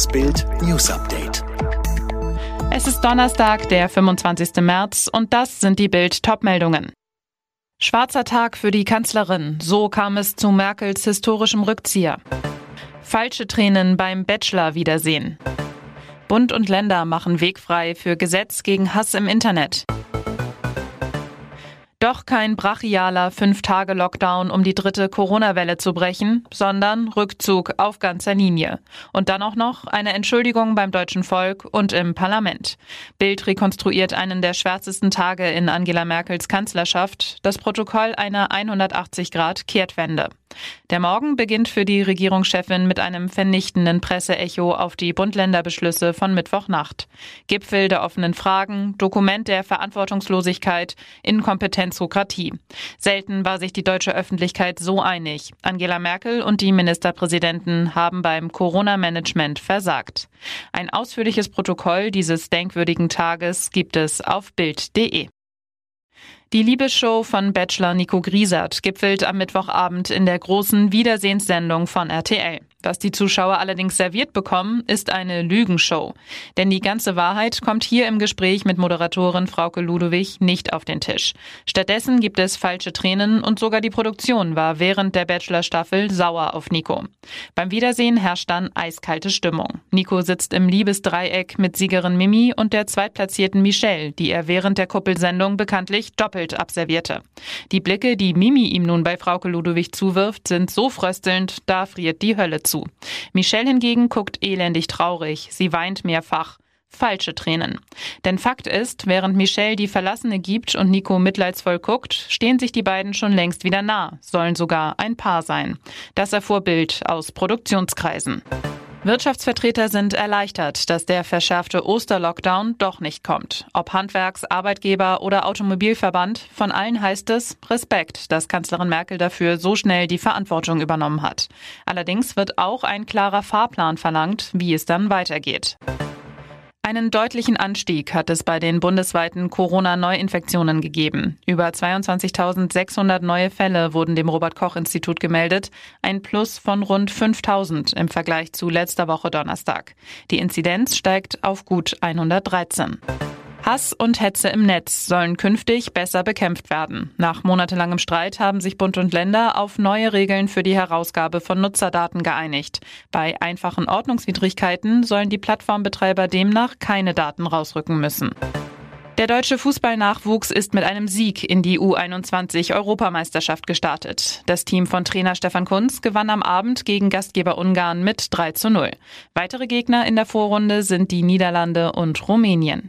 Das Bild News Update. Es ist Donnerstag, der 25. März und das sind die Bild Topmeldungen. Schwarzer Tag für die Kanzlerin. So kam es zu Merkels historischem Rückzieher. Falsche Tränen beim Bachelor-Wiedersehen. Bund und Länder machen Weg frei für Gesetz gegen Hass im Internet. Doch kein brachialer Fünf-Tage-Lockdown, um die dritte Corona-Welle zu brechen, sondern Rückzug auf ganzer Linie. Und dann auch noch eine Entschuldigung beim deutschen Volk und im Parlament. Bild rekonstruiert einen der schwärzesten Tage in Angela Merkels Kanzlerschaft, das Protokoll einer 180-Grad-Kehrtwende. Der Morgen beginnt für die Regierungschefin mit einem vernichtenden Presseecho auf die Bund-Länder-Beschlüsse von Mittwochnacht. Gipfel der offenen Fragen, Dokument der Verantwortungslosigkeit, Inkompetenzokratie. Selten war sich die deutsche Öffentlichkeit so einig. Angela Merkel und die Ministerpräsidenten haben beim Corona-Management versagt. Ein ausführliches Protokoll dieses denkwürdigen Tages gibt es auf Bild.de. Die Liebesshow von Bachelor Nico Griesert gipfelt am Mittwochabend in der großen Wiedersehenssendung von RTL. Was die Zuschauer allerdings serviert bekommen, ist eine Lügenshow. Denn die ganze Wahrheit kommt hier im Gespräch mit Moderatorin Frauke Ludowig nicht auf den Tisch. Stattdessen gibt es falsche Tränen und sogar die Produktion war während der Bachelor-Staffel sauer auf Nico. Beim Wiedersehen herrscht dann eiskalte Stimmung. Nico sitzt im Liebesdreieck mit Siegerin Mimi und der zweitplatzierten Michelle, die er während der Kuppelsendung bekanntlich doppelt absolvierte. Die Blicke, die Mimi ihm nun bei Frauke Ludowig zuwirft, sind so fröstelnd, da friert die Hölle zu zu. Michelle hingegen guckt elendig traurig. Sie weint mehrfach. Falsche Tränen. Denn Fakt ist, während Michelle die Verlassene gibt und Nico mitleidsvoll guckt, stehen sich die beiden schon längst wieder nah, sollen sogar ein Paar sein. Das erfuhr Bild aus Produktionskreisen. Wirtschaftsvertreter sind erleichtert, dass der verschärfte Osterlockdown doch nicht kommt. Ob Handwerks-, Arbeitgeber oder Automobilverband, von allen heißt es Respekt, dass Kanzlerin Merkel dafür so schnell die Verantwortung übernommen hat. Allerdings wird auch ein klarer Fahrplan verlangt, wie es dann weitergeht. Einen deutlichen Anstieg hat es bei den bundesweiten Corona-Neuinfektionen gegeben. Über 22.600 neue Fälle wurden dem Robert-Koch-Institut gemeldet, ein Plus von rund 5.000 im Vergleich zu letzter Woche Donnerstag. Die Inzidenz steigt auf gut 113. Hass und Hetze im Netz sollen künftig besser bekämpft werden. Nach monatelangem Streit haben sich Bund und Länder auf neue Regeln für die Herausgabe von Nutzerdaten geeinigt. Bei einfachen Ordnungswidrigkeiten sollen die Plattformbetreiber demnach keine Daten rausrücken müssen. Der deutsche Fußballnachwuchs ist mit einem Sieg in die U21 Europameisterschaft gestartet. Das Team von Trainer Stefan Kunz gewann am Abend gegen Gastgeber Ungarn mit 3 zu 0. Weitere Gegner in der Vorrunde sind die Niederlande und Rumänien.